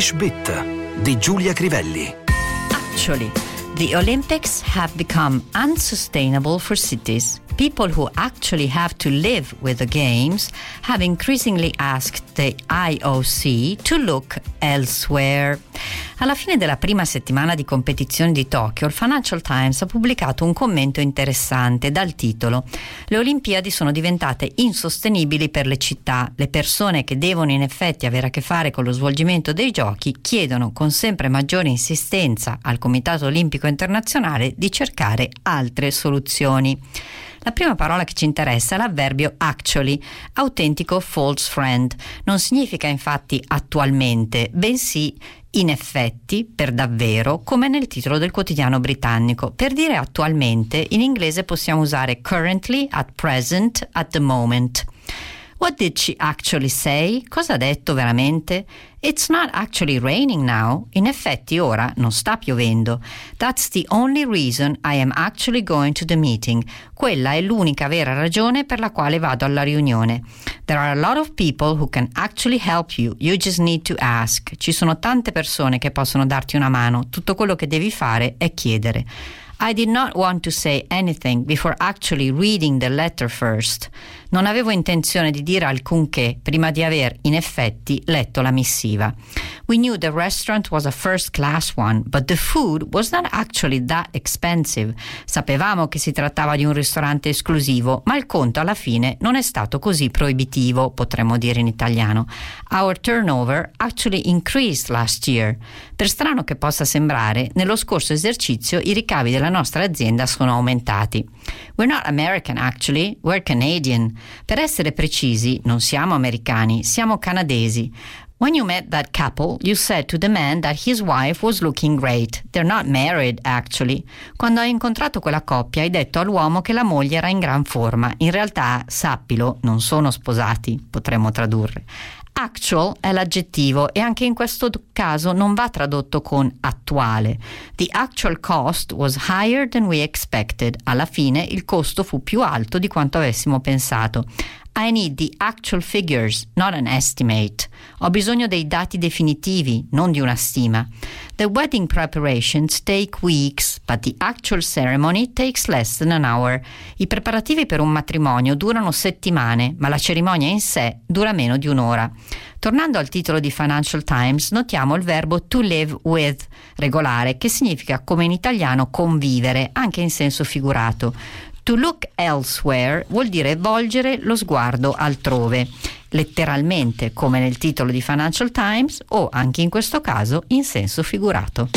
Bit di Giulia Crivelli. Actually, the Olympics have become unsustainable for cities. People who actually have to live with the Games have increasingly asked the IOC to look elsewhere. Alla fine della prima settimana di competizione di Tokyo, il Financial Times ha pubblicato un commento interessante dal titolo Le Olimpiadi sono diventate insostenibili per le città. Le persone che devono in effetti avere a che fare con lo svolgimento dei giochi chiedono con sempre maggiore insistenza al Comitato Olimpico Internazionale di cercare altre soluzioni. La prima parola che ci interessa è l'avverbio actually, autentico false friend. Non significa infatti attualmente, bensì in effetti, per davvero, come nel titolo del quotidiano britannico. Per dire attualmente, in inglese possiamo usare currently, at present, at the moment. What did she actually say? Cosa ha detto veramente? It's not actually raining now. In effetti ora non sta piovendo. That's the only reason I am actually going to the meeting. Quella è l'unica vera ragione per la quale vado alla riunione. There are a lot of people who can actually help you. You just need to ask. Ci sono tante persone che possono darti una mano. Tutto quello che devi fare è chiedere. I did not want to say anything before actually reading the letter first. Non avevo intenzione di dire alcunché prima di aver in effetti letto la missiva. We knew the restaurant was a first class one, but the food was not actually that expensive. Sapevamo che si trattava di un ristorante esclusivo, ma il conto alla fine non è stato così proibitivo, potremmo dire in italiano. Our turnover actually increased last year. Per strano che possa sembrare, nello scorso esercizio i ricavi della nostra azienda sono aumentati. We're not American actually, we're Canadian. Per essere precisi, non siamo americani, siamo canadesi. When you met that couple, you said to the man that his wife was looking great. They're not married, actually. Quando hai incontrato quella coppia, hai detto all'uomo che la moglie era in gran forma. In realtà, sappilo, non sono sposati, potremmo tradurre. Actual è l'aggettivo e anche in questo caso non va tradotto con attuale. The actual cost was higher than we expected. Alla fine il costo fu più alto di quanto avessimo pensato. I need the actual figures, not an estimate. Ho bisogno dei dati definitivi, non di una stima. The wedding preparations take weeks, but the actual ceremony takes less than an hour. I preparativi per un matrimonio durano settimane, ma la cerimonia in sé dura meno di un'ora. Tornando al titolo di Financial Times, notiamo il verbo to live with, regolare, che significa come in italiano convivere, anche in senso figurato. To look elsewhere vuol dire volgere lo sguardo altrove, letteralmente come nel titolo di Financial Times o anche in questo caso in senso figurato.